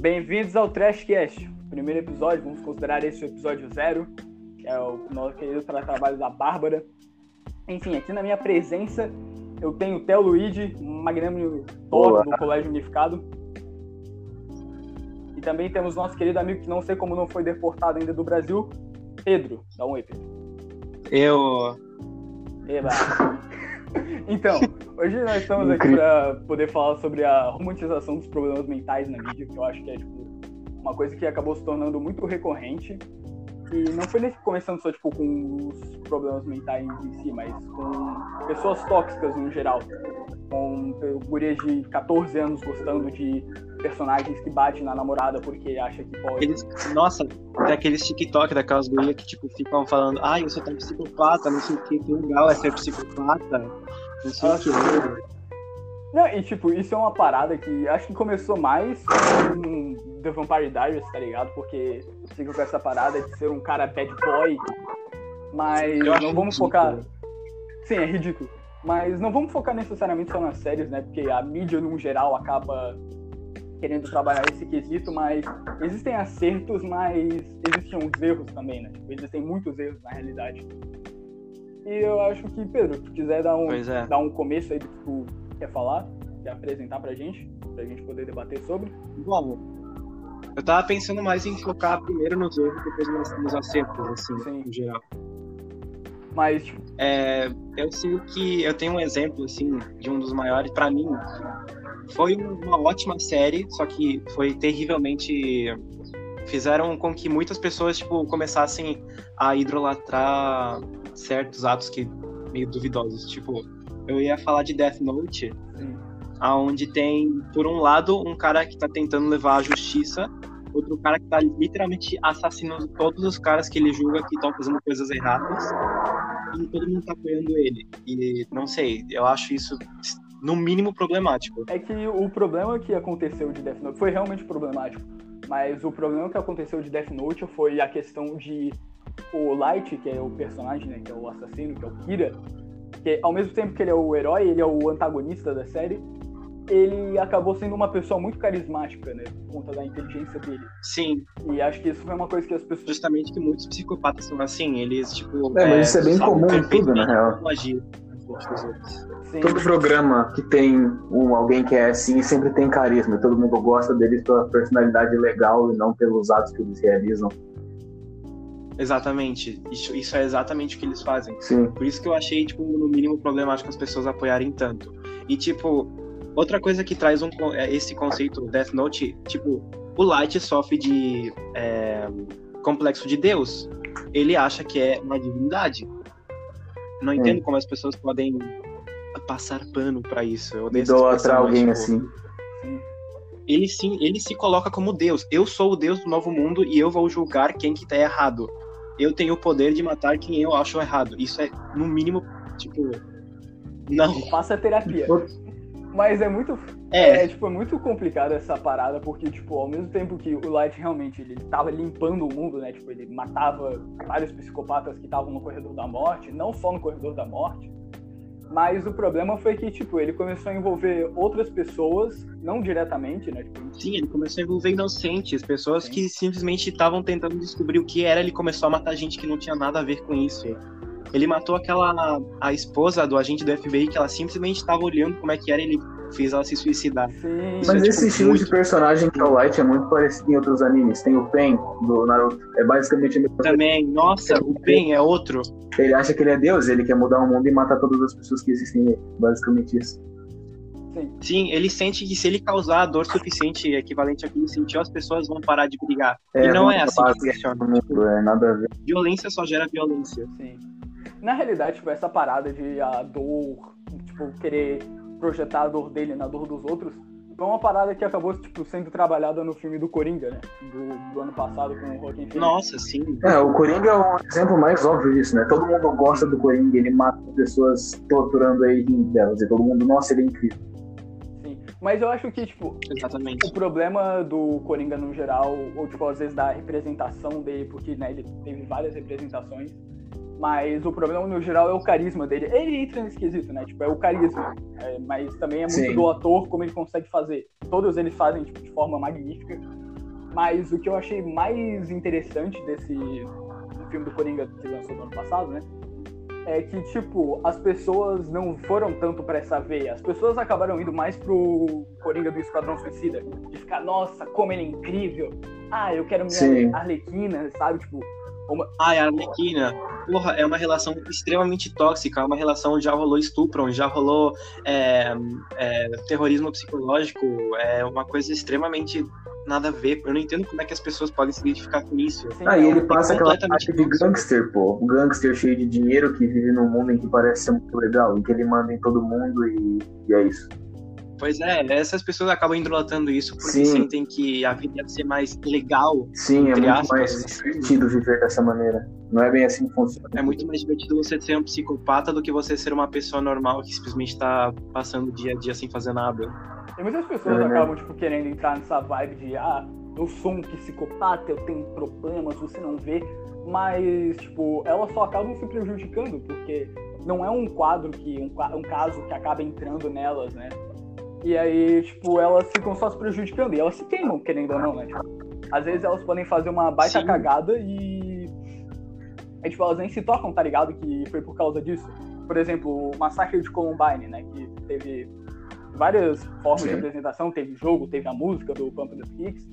Bem-vindos ao Trashcast, primeiro episódio, vamos considerar esse o episódio zero, que é o nosso querido trabalho da Bárbara. Enfim, aqui na minha presença eu tenho o Theo Luigi, um magnânimo Thor do Colégio Unificado. E também temos nosso querido amigo que não sei como não foi deportado ainda do Brasil, Pedro. Dá um oi, Pedro. Eu. Eba. Então, hoje nós estamos aqui para poder falar sobre a romantização dos problemas mentais na mídia, que eu acho que é tipo, uma coisa que acabou se tornando muito recorrente. E não foi nem começando só tipo, com os problemas mentais em si, mas com pessoas tóxicas no geral. Com gurias de 14 anos gostando de personagens que batem na namorada porque acha que pode. Eles, nossa, tem aqueles TikTok daquelas gurias que tipo, ficam falando, ai, eu sou tão psicopata, não sei o que, que legal é ser psicopata, não sei o que. Não, e tipo, isso é uma parada que acho que começou mais com The Vampire Diaries, tá ligado? Porque fica com essa parada de ser um cara bad boy, mas não vamos ridículo. focar. Sim, é ridículo. Mas não vamos focar necessariamente só nas séries, né? Porque a mídia, no geral, acaba querendo trabalhar esse quesito, mas existem acertos, mas existem uns erros também, né? Tipo, existem muitos erros na realidade. E eu acho que, Pedro, se tu quiser dar um, é. dar um começo aí do que tu quer falar, quer apresentar pra gente, pra gente poder debater sobre. Bom, eu tava pensando mais em focar primeiro nos erros, depois nos, nos acertos, assim, Sim. em geral. Mas, tipo... é, eu sei que eu tenho um exemplo, assim, de um dos maiores, para mim, foi uma ótima série, só que foi terrivelmente. Fizeram com que muitas pessoas, tipo, começassem a idolatrar certos atos que meio duvidosos. Tipo, eu ia falar de Death Note, aonde tem, por um lado, um cara que tá tentando levar a justiça, outro cara que tá literalmente assassinando todos os caras que ele julga que estão fazendo coisas erradas, e todo mundo tá apoiando ele. E não sei, eu acho isso no mínimo problemático. É que o problema que aconteceu de Death Note foi realmente problemático, mas o problema que aconteceu de Death Note foi a questão de o Light, que é o personagem, né, que é o assassino, que é o Kira, que ao mesmo tempo que ele é o herói, ele é o antagonista da série, ele acabou sendo uma pessoa muito carismática, né? Por conta da inteligência dele. Sim. E acho que isso foi uma coisa que as pessoas. Justamente que muitos psicopatas são assim, eles, tipo. É, mas é, isso é bem comum em tudo, na real. Agir. Sim. Todo programa que tem um, alguém que é assim sempre tem carisma. Todo mundo gosta deles pela personalidade legal e não pelos atos que eles realizam. Exatamente. Isso, isso é exatamente o que eles fazem. Sim. Por isso que eu achei, tipo, no mínimo problemático as pessoas apoiarem tanto. E, tipo, outra coisa que traz um, é, esse conceito Death Note, tipo, o Light sofre de é, complexo de Deus. Ele acha que é uma divindade. Não entendo como as pessoas podem passar pano para isso. Eu Idolatrar alguém tipo, assim. Ele sim, ele se coloca como Deus. Eu sou o Deus do novo mundo e eu vou julgar quem que tá errado. Eu tenho o poder de matar quem eu acho errado. Isso é, no mínimo, tipo. Não. Faça terapia. Mas é muito. É. é. tipo, é muito complicado essa parada, porque, tipo, ao mesmo tempo que o Light realmente ele tava limpando o mundo, né? Tipo, ele matava vários psicopatas que estavam no corredor da morte, não só no corredor da morte. Mas o problema foi que, tipo, ele começou a envolver outras pessoas, não diretamente, né? Tipo, Sim, ele começou a envolver inocentes, pessoas Sim. que simplesmente estavam tentando descobrir o que era, ele começou a matar gente que não tinha nada a ver com isso. Ele matou aquela a esposa do agente do FBI que ela simplesmente estava olhando como é que era, ele fez ela se suicidar. Sim. Mas é, esse tipo, estilo muito... de personagem que é o Light é muito parecido em outros animes. Tem o Pen do Naruto. É basicamente o Também, nossa, o Pen é outro. Ele acha que ele é Deus, ele quer mudar o mundo e matar todas as pessoas que existem nele. Basicamente isso. Sim. Sim, ele sente que se ele causar dor suficiente equivalente ao que ele sentiu, as pessoas vão parar de brigar. É, e não é assim que funciona. Tipo, é, nada a ver. Violência só gera violência. Sim. Na realidade, tipo, essa parada de a dor, tipo, querer projetar a dor dele na dor dos outros, foi uma parada que acabou tipo, sendo trabalhada no filme do Coringa, né? Do, do ano passado com o Joaquin Phoenix. Nossa, sim. É, o Coringa é um exemplo mais óbvio disso, né? Todo mundo gosta do Coringa, ele mata pessoas torturando aí delas, e todo mundo, nossa, ele é incrível. Sim, mas eu acho que, tipo, Exatamente. o problema do Coringa no geral, ou, tipo, às vezes da representação dele, porque, né, ele teve várias representações, mas o problema, no geral, é o carisma dele. Ele entra nesse quesito, né? Tipo, é o carisma. É, mas também é muito Sim. do ator como ele consegue fazer. Todos eles fazem tipo, de forma magnífica. Mas o que eu achei mais interessante desse filme do Coringa que lançou no ano passado, né? É que, tipo, as pessoas não foram tanto pra essa veia. As pessoas acabaram indo mais pro Coringa do Esquadrão Suicida. De ficar, nossa, como ele é incrível. Ah, eu quero minha Arlequina, sabe? Tipo, uma... Ai, a Arlequina, porra, é uma relação extremamente tóxica, é uma relação onde já rolou estupro, onde já rolou é, é, terrorismo psicológico, é uma coisa extremamente nada a ver. Eu não entendo como é que as pessoas podem se identificar com isso. Ah, e ele passa aquela parte de gangster, pô. Um gangster cheio de dinheiro que vive num mundo em que parece ser muito legal, em que ele manda em todo mundo e, e é isso. Pois é, essas pessoas acabam idolatando isso porque Sim. sentem que a vida deve ser mais legal. Sim, é muito aspas. mais divertido viver dessa maneira. Não é bem assim que funciona. É muito mais divertido você ser um psicopata do que você ser uma pessoa normal que simplesmente está passando o dia a dia sem fazer nada. E muitas pessoas é, acabam, tipo, querendo entrar nessa vibe de, ah, eu sou um psicopata, eu tenho problemas, você não vê. Mas, tipo, elas só acabam se prejudicando, porque não é um quadro que, um, um caso que acaba entrando nelas, né? E aí, tipo, elas ficam só se prejudicando. E elas se queimam, querendo ou não, né? Tipo, às vezes elas podem fazer uma baita Sim. cagada e. Aí, tipo, elas nem se tocam, tá ligado? Que foi por causa disso. Por exemplo, o Massacre de Columbine, né? Que teve várias formas Sim. de apresentação. Teve jogo, teve a música do Pump the Kicks.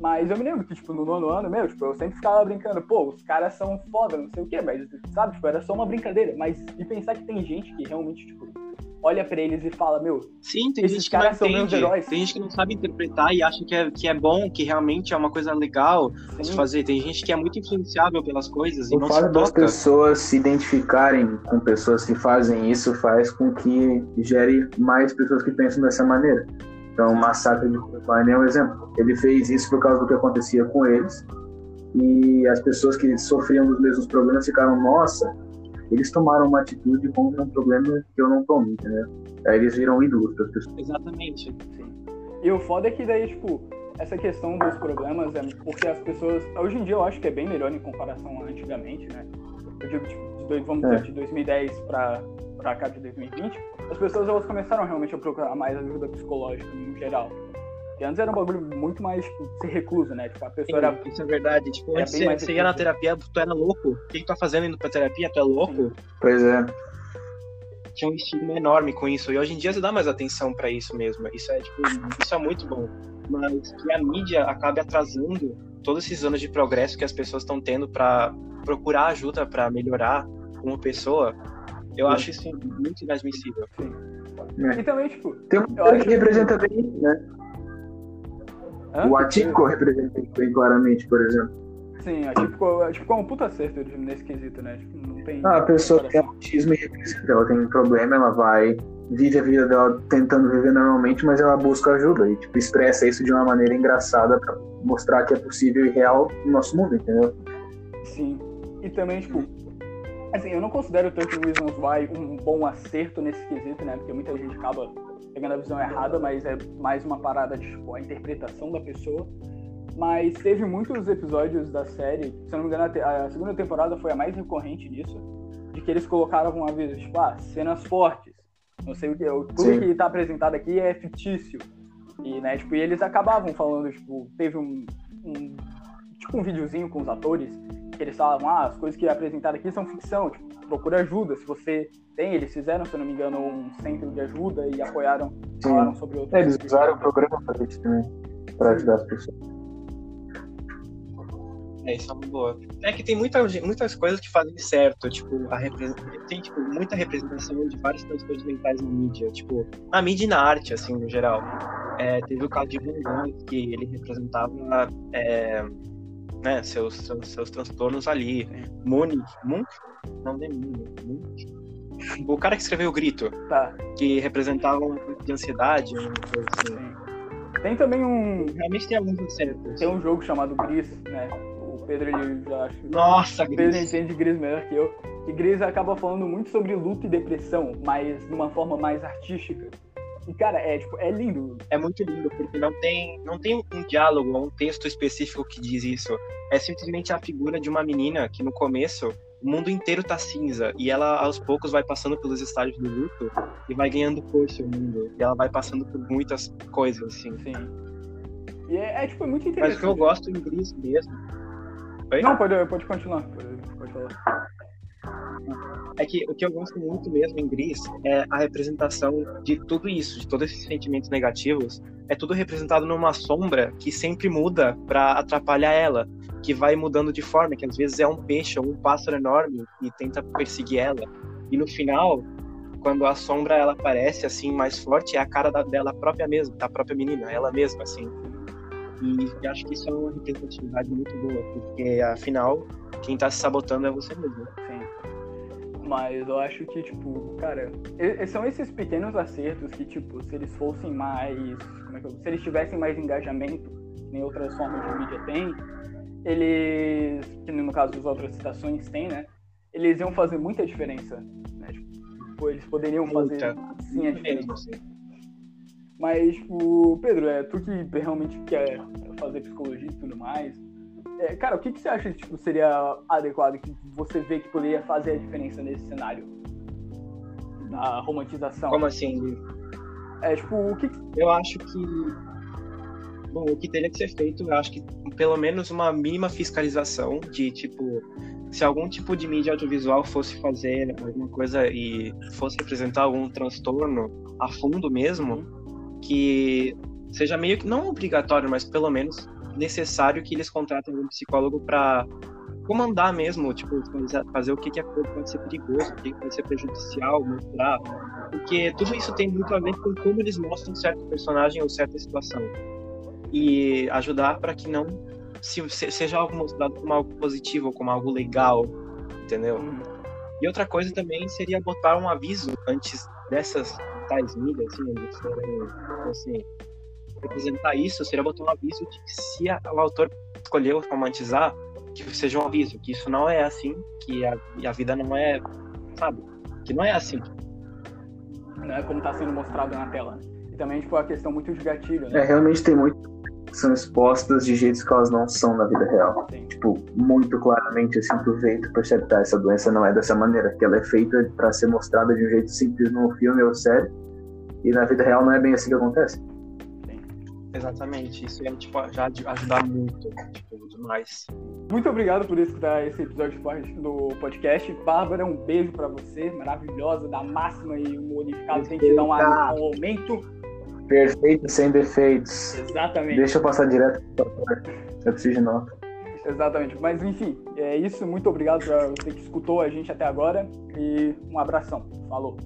Mas eu me lembro que, tipo, no nono ano, meu, tipo, eu sempre ficava brincando, pô, os caras são foda, não sei o quê, mas, sabe, tipo, era só uma brincadeira. Mas e pensar que tem gente que realmente, tipo, olha para eles e fala, meu, Sim, tem esses caras são meus heróis. Tem gente que não sabe interpretar e acha que é, que é bom, que realmente é uma coisa legal Sim. de fazer. Tem gente que é muito influenciável pelas coisas o e não fato das pessoas se identificarem com pessoas que fazem isso faz com que gere mais pessoas que pensam dessa maneira. Então, o Massacre de Columbine é um exemplo. Ele fez isso por causa do que acontecia com eles e as pessoas que sofriam dos mesmos problemas ficaram, nossa, eles tomaram uma atitude contra um problema que eu não tomo, entendeu? Aí eles viram ídolos das pessoas. Exatamente. Sim. E o foda é que daí, tipo, essa questão dos problemas é porque as pessoas. Hoje em dia eu acho que é bem melhor em comparação a antigamente, né? Eu digo, tipo, de, vamos dizer, é. de 2010 pra, pra cá de 2020, as pessoas elas começaram realmente a procurar mais ajuda psicológica no geral. Porque antes era um bagulho muito mais, tipo, ser recluso, né? Tipo, a pessoa Sim, era. Isso é verdade. Tipo, antes você, você ia na terapia, tu era louco. O que, que tu tá fazendo indo pra terapia? Tu é louco? Sim. Pois é. Tinha um estigma enorme com isso. E hoje em dia você dá mais atenção para isso mesmo. Isso é, tipo, isso é muito bom. Mas que a mídia acabe atrasando todos esses anos de progresso que as pessoas estão tendo para procurar ajuda para melhorar uma pessoa, eu Sim. acho isso muito inadmissível. Sim. É. E também, tipo. Tem um que representa bem, né? Hã? O Atípico representa bem claramente, por exemplo. Sim, Atípico, Atípico é um puta acerto nesse quesito, né? Tipo, não tem. Ah, a pessoa tem autismo e representa. Ela tem um problema, ela vai. Vive a vida dela tentando viver normalmente, mas ela busca ajuda e tipo, expressa isso de uma maneira engraçada para mostrar que é possível e real no nosso mundo, entendeu? Sim. E também, tipo, assim, eu não considero tanto o Reasons Why um bom acerto nesse quesito, né? Porque muita gente acaba pegando a visão errada, mas é mais uma parada de tipo, a interpretação da pessoa. Mas teve muitos episódios da série, se não me engano, a segunda temporada foi a mais recorrente nisso, de que eles colocaram uma vez, tipo, ah, cenas fortes. Não sei o que, tudo Sim. que está apresentado aqui é fictício. E, né, tipo, e eles acabavam falando, tipo, teve um, um tipo um videozinho com os atores que eles falavam, ah, as coisas que apresentaram aqui são ficção, tipo, procura ajuda. Se você tem, eles fizeram, se eu não me engano, um centro de ajuda e apoiaram, falaram sobre outros. É, eles usaram o programa para isso também, para ajudar as pessoas. É, isso é uma boa. É que tem muita, muitas coisas que fazem certo, tipo, a tem tipo, muita representação de vários transtornos mentais na mídia, tipo, na mídia e na arte, assim, no geral. É, teve o caso de Van Gogh, que ele representava é, né, seus, seus, seus transtornos ali. Munich, Munch? Não, nem Munich. O cara que escreveu o Grito, tá. que representava um tipo de ansiedade, assim. Tem também um. Realmente tem alguns acertos. Tem um jogo chamado Gris, né? O Pedro ele já acho. Nossa, o Pedro Gris. entende Gris melhor que eu. E Gris acaba falando muito sobre luto e depressão, mas de uma forma mais artística. E, cara, é, tipo, é lindo. É muito lindo, porque não tem, não tem um diálogo, um texto específico que diz isso. É simplesmente a figura de uma menina que no começo o mundo inteiro tá cinza e ela aos poucos vai passando pelos estágios do luto e vai ganhando cor seu mundo. E ela vai passando por muitas coisas, assim. Sim. E é, é, tipo, muito interessante. Mas o que eu gosto em Gris mesmo. Oi? Não, pode, pode continuar. Pode, pode falar. É que o que eu gosto muito mesmo em Gris é a representação de tudo isso, de todos esses sentimentos negativos. É tudo representado numa sombra que sempre muda para atrapalhar ela, que vai mudando de forma, que às vezes é um peixe ou um pássaro enorme e tenta perseguir ela. E no final, quando a sombra ela aparece assim mais forte, é a cara da, dela própria mesma, da própria menina, ela mesma assim. E acho que isso é uma representatividade muito boa, porque afinal, quem tá se sabotando é você mesmo. Sim. Mas eu acho que, tipo, cara, são esses pequenos acertos que, tipo, se eles fossem mais. Como é que eu, Se eles tivessem mais engajamento, em outras formas de mídia tem, eles. Que no caso das outras citações tem, né? Eles iam fazer muita diferença. Né? Tipo, eles poderiam fazer sim a diferença. Mas, tipo, Pedro, é tu que realmente quer fazer psicologia e tudo mais. É, cara, o que, que você acha que tipo, seria adequado, que você vê que poderia fazer a diferença nesse cenário? Da romantização. Como assim? É, tipo, o que. Eu acho que. Bom, o que teria que ser feito, eu acho que pelo menos uma mínima fiscalização de, tipo, se algum tipo de mídia audiovisual fosse fazer alguma coisa e fosse apresentar algum transtorno a fundo mesmo, que seja meio que não obrigatório, mas pelo menos necessário que eles contratem um psicólogo para comandar mesmo, tipo, fazer o que, que pode ser perigoso, o que, que pode ser prejudicial, mostrar. Porque tudo isso tem muito a ver com como eles mostram certo personagem ou certa situação. E ajudar para que não se, seja algo mostrado como algo positivo, ou como algo legal, entendeu? Uhum. E outra coisa também seria botar um aviso antes dessas tais mídias, assim, onde forem, assim, representar isso, seria botar um aviso de que se a, o autor escolheu romantizar, que seja um aviso, que isso não é assim, que a, a vida não é, sabe? Que não é assim. Não é como está sendo mostrado na tela. E também, tipo, a questão muito de gatilho, né? É, realmente tem muito são expostas de jeitos que elas não são na vida real. Sim. Tipo, muito claramente, assim, tu vê tu percebe que essa doença não é dessa maneira, que ela é feita para ser mostrada de um jeito simples no filme ou série, e na vida real não é bem assim que acontece. Exatamente, isso ia tipo, já ajudar muito, tipo, demais. Muito obrigado por escutar esse episódio do podcast. Bárbara, um beijo para você, maravilhosa, da máxima e o modificado tem que dar um aumento Perfeito, sem defeitos. Exatamente. Deixa eu passar direto Eu preciso de nota. Exatamente. Mas enfim, é isso. Muito obrigado para você que escutou a gente até agora. E um abração. Falou.